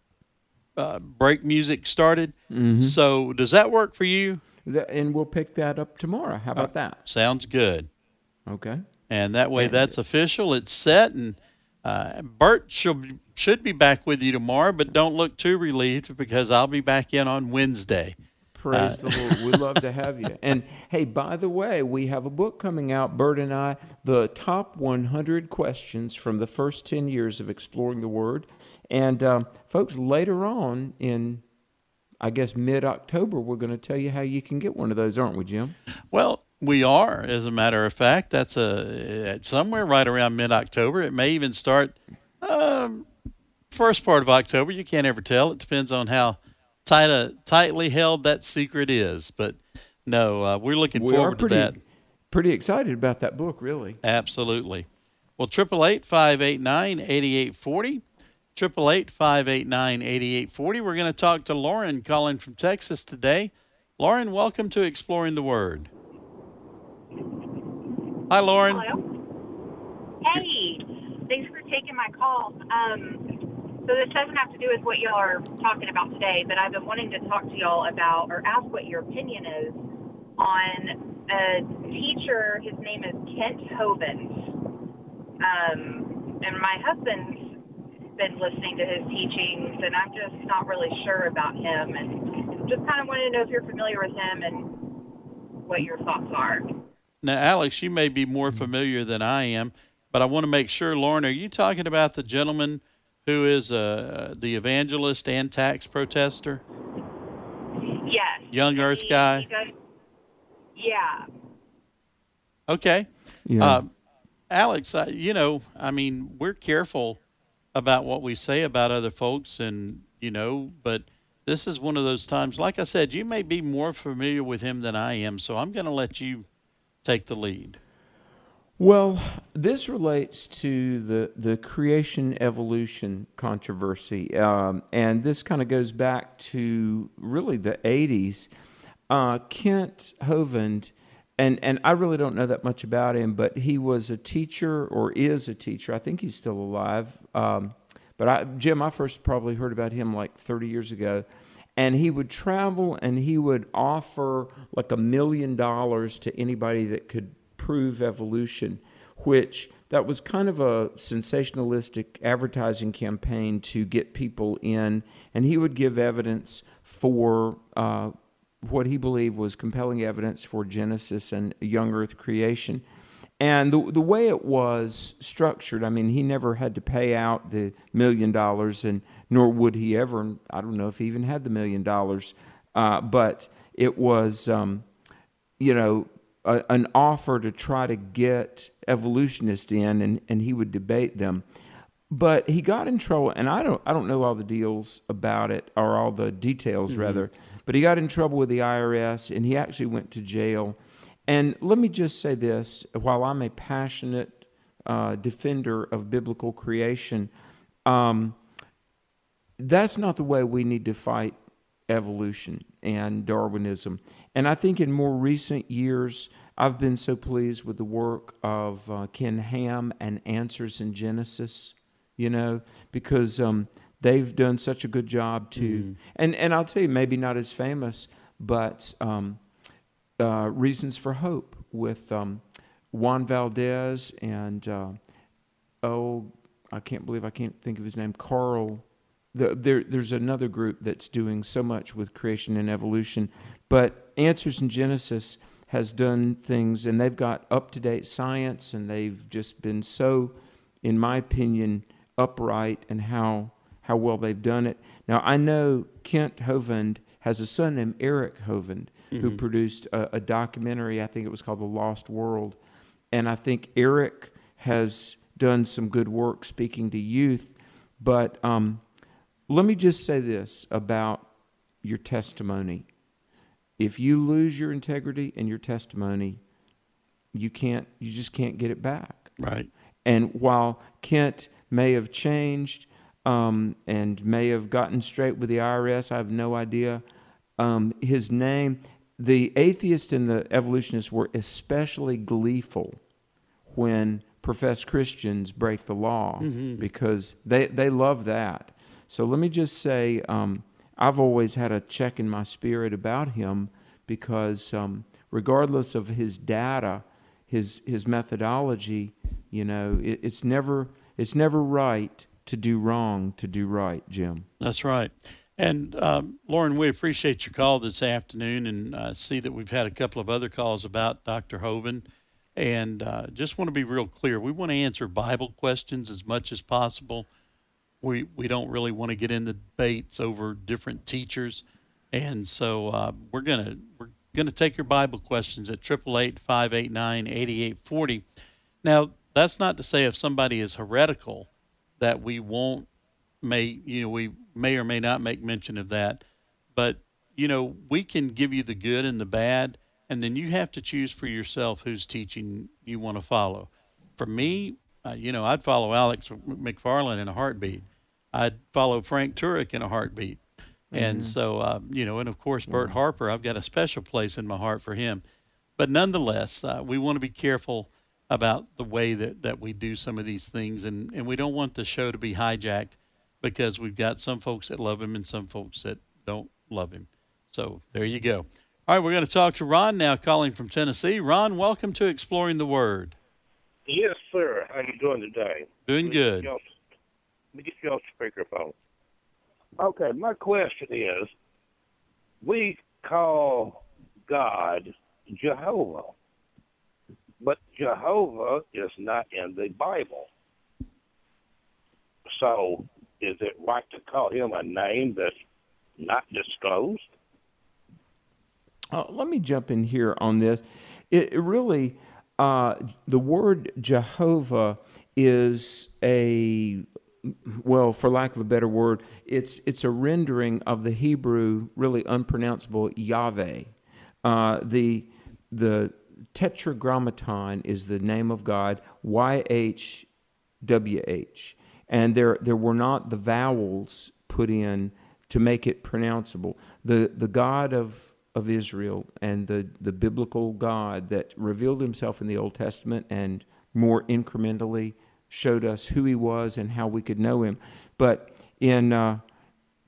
Speaker 2: uh, break music started. Mm-hmm. So, does that work for you?
Speaker 3: And we'll pick that up tomorrow. How about uh, that?
Speaker 2: Sounds good.
Speaker 3: Okay.
Speaker 2: And that way, that's official. It's set, and uh, Bert should should be back with you tomorrow. But don't look too relieved because I'll be back in on Wednesday.
Speaker 3: Praise uh, the Lord. We'd love to have you. And hey, by the way, we have a book coming out, Bert and I, the top 100 questions from the first 10 years of exploring the Word. And um, folks, later on in, I guess, mid October, we're going to tell you how you can get one of those, aren't we, Jim?
Speaker 2: Well, we are, as a matter of fact. That's a somewhere right around mid October. It may even start um, first part of October. You can't ever tell. It depends on how tight, uh, tightly held that secret is. But no, uh, we're looking
Speaker 3: we
Speaker 2: forward
Speaker 3: pretty,
Speaker 2: to that.
Speaker 3: Pretty excited about that book, really.
Speaker 2: Absolutely. Well, triple eight five eight nine eighty eight forty. Triple eight five eight nine eighty eight forty. We're going to talk to Lauren calling from Texas today. Lauren, welcome to Exploring the Word. Hi, Lauren.
Speaker 17: Hello. Hey, thanks for taking my call. Um, so this doesn't have to do with what y'all are talking about today, but I've been wanting to talk to y'all about or ask what your opinion is on a teacher. His name is Kent Hovind. Um, and my husband's been listening to his teachings, and I'm just not really sure about him, and just kind of wanted to know if you're familiar with him and what your thoughts are.
Speaker 2: Now, Alex, you may be more familiar than I am, but I want to make sure, Lauren, are you talking about the gentleman? Who is uh, the evangelist and tax protester?
Speaker 17: Yes.
Speaker 2: Young Earth he, guy? He does,
Speaker 17: yeah.
Speaker 2: Okay. Yeah. Uh, Alex, you know, I mean, we're careful about what we say about other folks, and you know, but this is one of those times. Like I said, you may be more familiar with him than I am, so I'm going to let you take the lead.
Speaker 3: Well, this relates to the, the creation evolution controversy. Um, and this kind of goes back to really the 80s. Uh, Kent Hovind, and, and I really don't know that much about him, but he was a teacher or is a teacher. I think he's still alive. Um, but I, Jim, I first probably heard about him like 30 years ago. And he would travel and he would offer like a million dollars to anybody that could prove evolution, which that was kind of a sensationalistic advertising campaign to get people in. And he would give evidence for uh, what he believed was compelling evidence for Genesis and young earth creation. And the, the way it was structured, I mean, he never had to pay out the million dollars, and nor would he ever. I don't know if he even had the million dollars, uh, but it was, um, you know, a, an offer to try to get evolutionists in, and, and he would debate them. But he got in trouble, and I don't I don't know all the deals about it or all the details mm-hmm. rather. But he got in trouble with the IRS, and he actually went to jail. And let me just say this: while I'm a passionate uh, defender of biblical creation, um, that's not the way we need to fight evolution and Darwinism. And I think in more recent years, I've been so pleased with the work of uh, Ken Ham and Answers in Genesis, you know, because um, they've done such a good job to, mm-hmm. and, and I'll tell you, maybe not as famous, but um, uh, Reasons for Hope with um, Juan Valdez and, uh, oh, I can't believe I can't think of his name, Carl the, there, there's another group that's doing so much with creation and evolution, but Answers in Genesis has done things, and they've got up to date science, and they've just been so, in my opinion, upright and how how well they've done it. Now I know Kent Hovind has a son named Eric Hovind mm-hmm. who produced a, a documentary. I think it was called The Lost World, and I think Eric has done some good work speaking to youth, but um, let me just say this about your testimony. If you lose your integrity and your testimony, you can't you just can't get it back.
Speaker 2: Right.
Speaker 3: And while Kent may have changed um, and may have gotten straight with the IRS, I have no idea. Um, his name, the atheists and the evolutionists were especially gleeful when professed Christians break the law mm-hmm. because they, they love that. So let me just say, um, I've always had a check in my spirit about him because, um, regardless of his data, his his methodology, you know, it, it's never it's never right to do wrong to do right, Jim.
Speaker 2: That's right. And um, Lauren, we appreciate your call this afternoon, and uh, see that we've had a couple of other calls about Dr. Hovind. And uh, just want to be real clear: we want to answer Bible questions as much as possible we we don't really want to get into debates over different teachers, and so uh, we're gonna we're gonna take your Bible questions at triple eight five eight nine eighty eight forty. Now that's not to say if somebody is heretical that we won't may you know we may or may not make mention of that, but you know we can give you the good and the bad, and then you have to choose for yourself whose teaching you want to follow. For me, uh, you know, I'd follow Alex McFarland in a heartbeat. I'd follow Frank Turek in a heartbeat. Mm-hmm. And so, uh, you know, and of course, Bert mm-hmm. Harper, I've got a special place in my heart for him. But nonetheless, uh, we want to be careful about the way that, that we do some of these things. And, and we don't want the show to be hijacked because we've got some folks that love him and some folks that don't love him. So there you go. All right, we're going to talk to Ron now, calling from Tennessee. Ron, welcome to Exploring the Word.
Speaker 18: Yes, sir. How you doing today?
Speaker 2: Doing good.
Speaker 18: Let me get you on speakerphone. Okay, my question is, we call God Jehovah, but Jehovah is not in the Bible. So, is it right to call him a name that's not disclosed?
Speaker 3: Uh, let me jump in here on this. It, it really uh, the word Jehovah is a well, for lack of a better word, it's it's a rendering of the Hebrew really unpronounceable Yahweh. Uh, the the Tetragrammaton is the name of God, Y H W H, and there there were not the vowels put in to make it pronounceable. The the God of of Israel and the, the biblical God that revealed himself in the Old Testament and more incrementally showed us who he was and how we could know him. But in uh,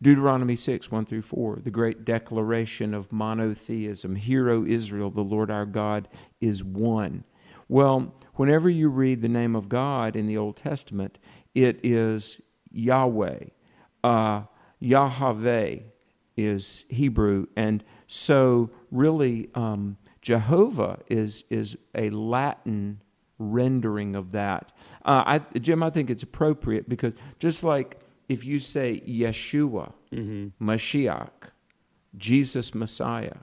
Speaker 3: Deuteronomy 6, 1 through 4, the great declaration of monotheism, Hear, O Israel, the Lord our God is one. Well, whenever you read the name of God in the Old Testament, it is Yahweh. Uh, Yahweh is Hebrew, and so really um, Jehovah is is a Latin rendering of that. Uh, I, Jim, I think it's appropriate because just like if you say Yeshua, mm-hmm. Mashiach, Jesus Messiah,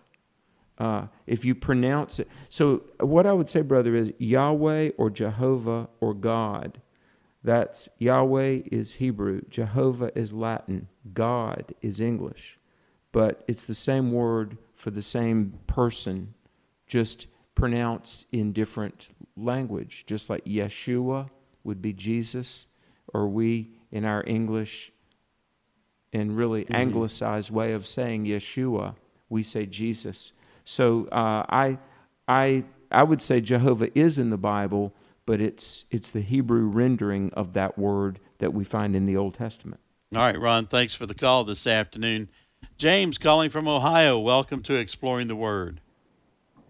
Speaker 3: uh, if you pronounce it. So, what I would say, brother, is Yahweh or Jehovah or God. That's Yahweh is Hebrew, Jehovah is Latin, God is English. But it's the same word for the same person, just pronounced in different language, just like Yeshua would be Jesus, or we in our English and really mm-hmm. anglicized way of saying Yeshua, we say Jesus. So uh, I, I, I would say Jehovah is in the Bible, but it's it's the Hebrew rendering of that word that we find in the Old Testament.
Speaker 2: All right, Ron. Thanks for the call this afternoon. James calling from Ohio. Welcome to Exploring the Word.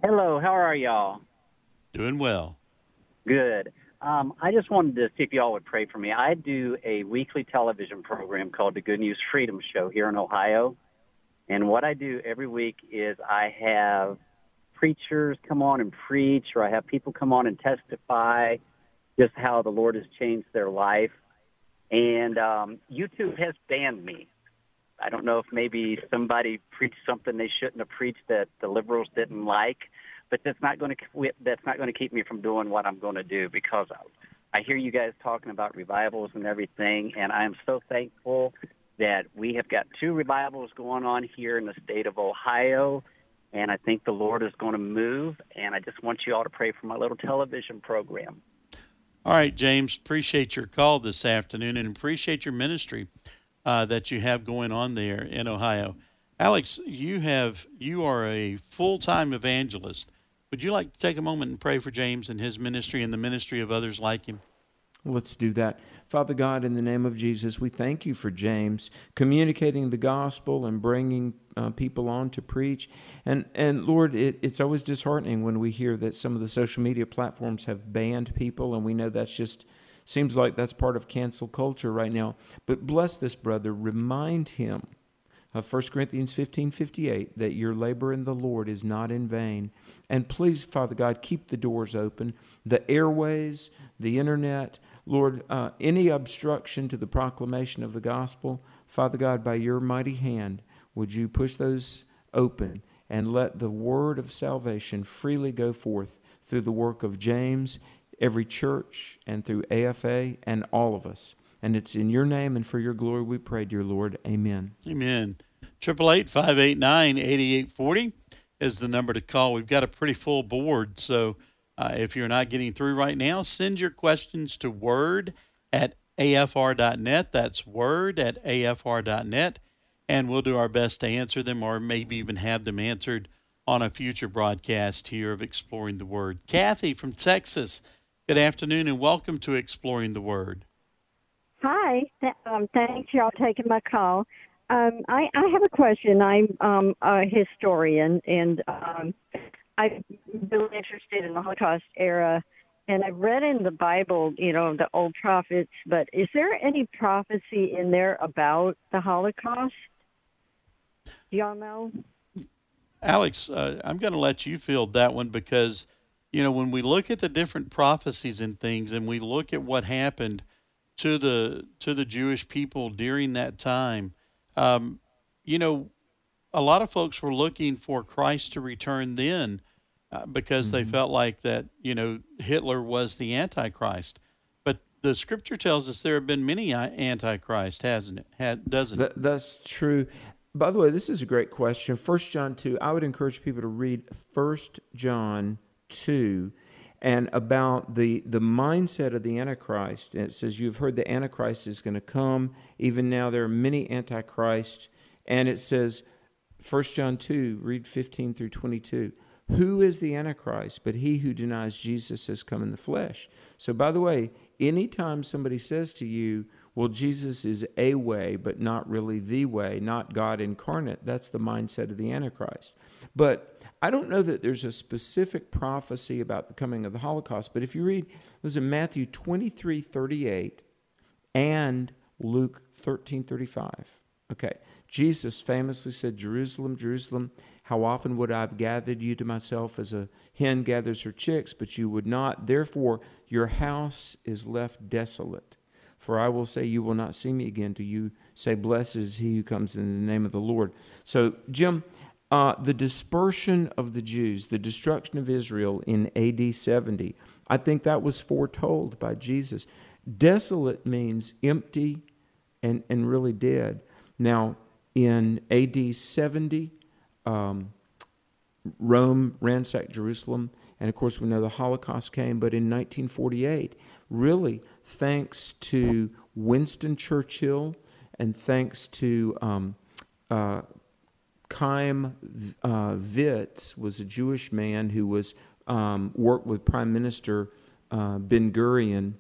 Speaker 19: Hello, how are y'all?
Speaker 2: Doing well.
Speaker 19: Good. Um, I just wanted to see if y'all would pray for me. I do a weekly television program called the Good News Freedom Show here in Ohio. And what I do every week is I have preachers come on and preach, or I have people come on and testify just how the Lord has changed their life. And um, YouTube has banned me. I don't know if maybe somebody preached something they shouldn't have preached that the liberals didn't like but that's not going to that's not going to keep me from doing what I'm going to do because I, I hear you guys talking about revivals and everything, and I am so thankful that we have got two revivals going on here in the state of Ohio, and I think the Lord is going to move. And I just want you all to pray for my little television program.
Speaker 2: All right, James, appreciate your call this afternoon and appreciate your ministry uh, that you have going on there in Ohio. Alex, you have you are a full time evangelist. Would you like to take a moment and pray for James and his ministry and the ministry of others like him?
Speaker 3: Let's do that. Father God, in the name of Jesus, we thank you for James communicating the gospel and bringing uh, people on to preach. And, and Lord, it, it's always disheartening when we hear that some of the social media platforms have banned people, and we know that's just seems like that's part of cancel culture right now. But bless this brother, remind him of 1 Corinthians 15 58, that your labor in the Lord is not in vain. And please, Father God, keep the doors open, the airways, the internet. Lord, uh, any obstruction to the proclamation of the gospel, Father God, by your mighty hand, would you push those open and let the word of salvation freely go forth through the work of James, every church, and through AFA and all of us. And it's in your name and for your glory we pray, dear Lord. Amen.
Speaker 2: Amen. Triple eight five eight nine eighty eight forty is the number to call. We've got a pretty full board, so uh, if you're not getting through right now, send your questions to word at afr.net. That's word at afr.net, and we'll do our best to answer them or maybe even have them answered on a future broadcast here of Exploring the Word. Kathy from Texas, good afternoon and welcome to Exploring the Word.
Speaker 20: Hi, um, thanks y'all taking my call. Um, I, I have a question. I'm um, a historian, and um, I'm really interested in the Holocaust era. And I've read in the Bible, you know, the old prophets, but is there any prophecy in there about the Holocaust? Do y'all know?
Speaker 2: Alex, uh, I'm going to let you field that one because, you know, when we look at the different prophecies and things, and we look at what happened to the to the Jewish people during that time, um, you know, a lot of folks were looking for Christ to return then uh, because mm-hmm. they felt like that, you know, Hitler was the Antichrist. But the scripture tells us there have been many antichrist, hasn't it? Had, doesn't
Speaker 3: that, That's true. By the way, this is a great question. First John 2, I would encourage people to read First John 2 and about the, the mindset of the Antichrist. And it says, You've heard the Antichrist is going to come. Even now, there are many Antichrists. And it says, 1 John 2, read 15 through 22. Who is the Antichrist but he who denies Jesus has come in the flesh? So, by the way, anytime somebody says to you, well, Jesus is a way, but not really the way, not God incarnate, that's the mindset of the Antichrist. But I don't know that there's a specific prophecy about the coming of the Holocaust, but if you read, there's in Matthew 23 38 and Luke 13 35. Okay, Jesus famously said, Jerusalem, Jerusalem, how often would I have gathered you to myself as a hen gathers her chicks, but you would not. Therefore, your house is left desolate. For I will say, You will not see me again till you say, Blessed is he who comes in the name of the Lord. So, Jim, uh, the dispersion of the Jews, the destruction of Israel in AD 70, I think that was foretold by Jesus. Desolate means empty and, and really dead. Now, in AD 70, um, Rome ransacked Jerusalem, and of course, we know the Holocaust came, but in 1948, really thanks to Winston Churchill and thanks to um, uh, Chaim uh, Witz was a Jewish man who was um, worked with Prime Minister uh, Ben Gurion,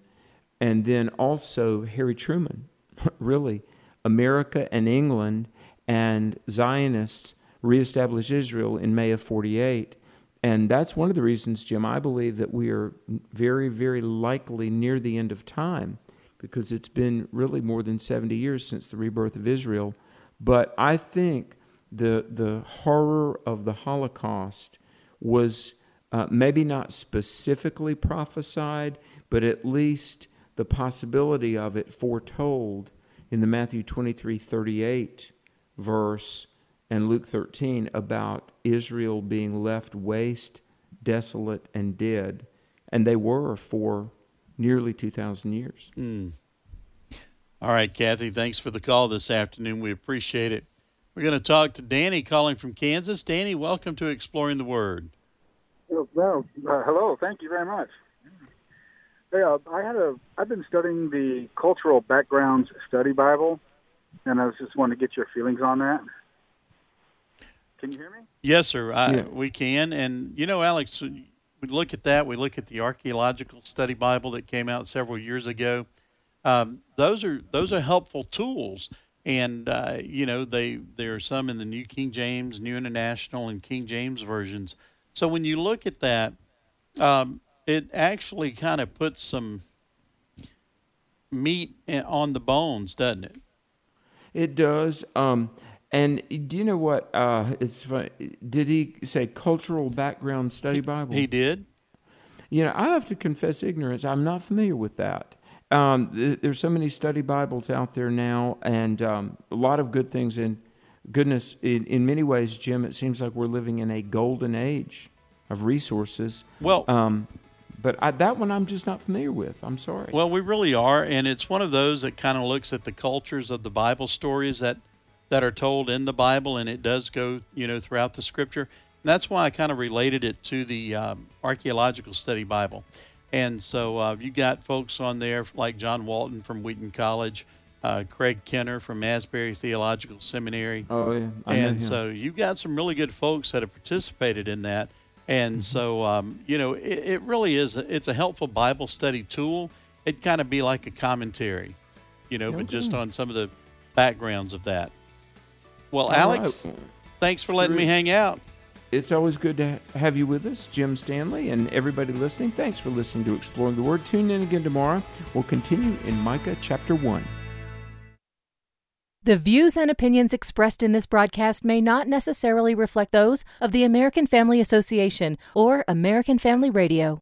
Speaker 3: and then also Harry Truman. <laughs> really, America and England and Zionists reestablished Israel in May of 48. And that's one of the reasons, Jim, I believe that we are very, very likely near the end of time because it's been really more than 70 years since the rebirth of Israel. But I think the, the horror of the Holocaust was uh, maybe not specifically prophesied, but at least the possibility of it foretold in the Matthew 23 38 verse and Luke 13 about Israel being left waste, desolate, and dead. And they were for nearly 2,000 years.
Speaker 2: Mm. All right, Kathy, thanks for the call this afternoon. We appreciate it. We're going to talk to Danny calling from Kansas. Danny, welcome to Exploring the Word.
Speaker 21: Well, uh, hello. Thank you very much. Hey, uh, I had a. I've been studying the Cultural Backgrounds Study Bible, and I was just wanting to get your feelings on that. Can you hear me?
Speaker 2: Yes, sir. I, yeah. We can. And, you know, Alex, we look at that. We look at the Archaeological Study Bible that came out several years ago. Um, those are those are helpful tools. And, uh, you know, they there are some in the New King James, New International, and King James versions. So when you look at that, um, it actually kind of puts some meat on the bones, doesn't it?
Speaker 3: It does. Um, and do you know what? Uh, it's funny. Did he say cultural background study Bible?
Speaker 2: He did.
Speaker 3: You know, I have to confess ignorance. I'm not familiar with that. Um, th- there's so many study Bibles out there now, and um, a lot of good things. And goodness, in, in many ways, Jim, it seems like we're living in a golden age of resources.
Speaker 2: Well,
Speaker 3: um, but I, that one I'm just not familiar with. I'm sorry.
Speaker 2: Well, we really are, and it's one of those that kind of looks at the cultures of the Bible stories that that are told in the Bible, and it does go, you know, throughout the Scripture. And that's why I kind of related it to the um, archaeological study Bible. And so uh, you got folks on there like John Walton from Wheaton College, uh, Craig Keener from Asbury Theological Seminary.
Speaker 3: Oh yeah, I
Speaker 2: and so you've got some really good folks that have participated in that. And mm-hmm. so um, you know, it, it really is. A, it's a helpful Bible study tool. It'd kind of be like a commentary, you know, okay. but just on some of the backgrounds of that. Well, All Alex, right. thanks for letting me hang out.
Speaker 3: It's always good to have you with us, Jim Stanley, and everybody listening. Thanks for listening to Exploring the Word. Tune in again tomorrow. We'll continue in Micah chapter 1.
Speaker 4: The views and opinions expressed in this broadcast may not necessarily reflect those of the American Family Association or American Family Radio.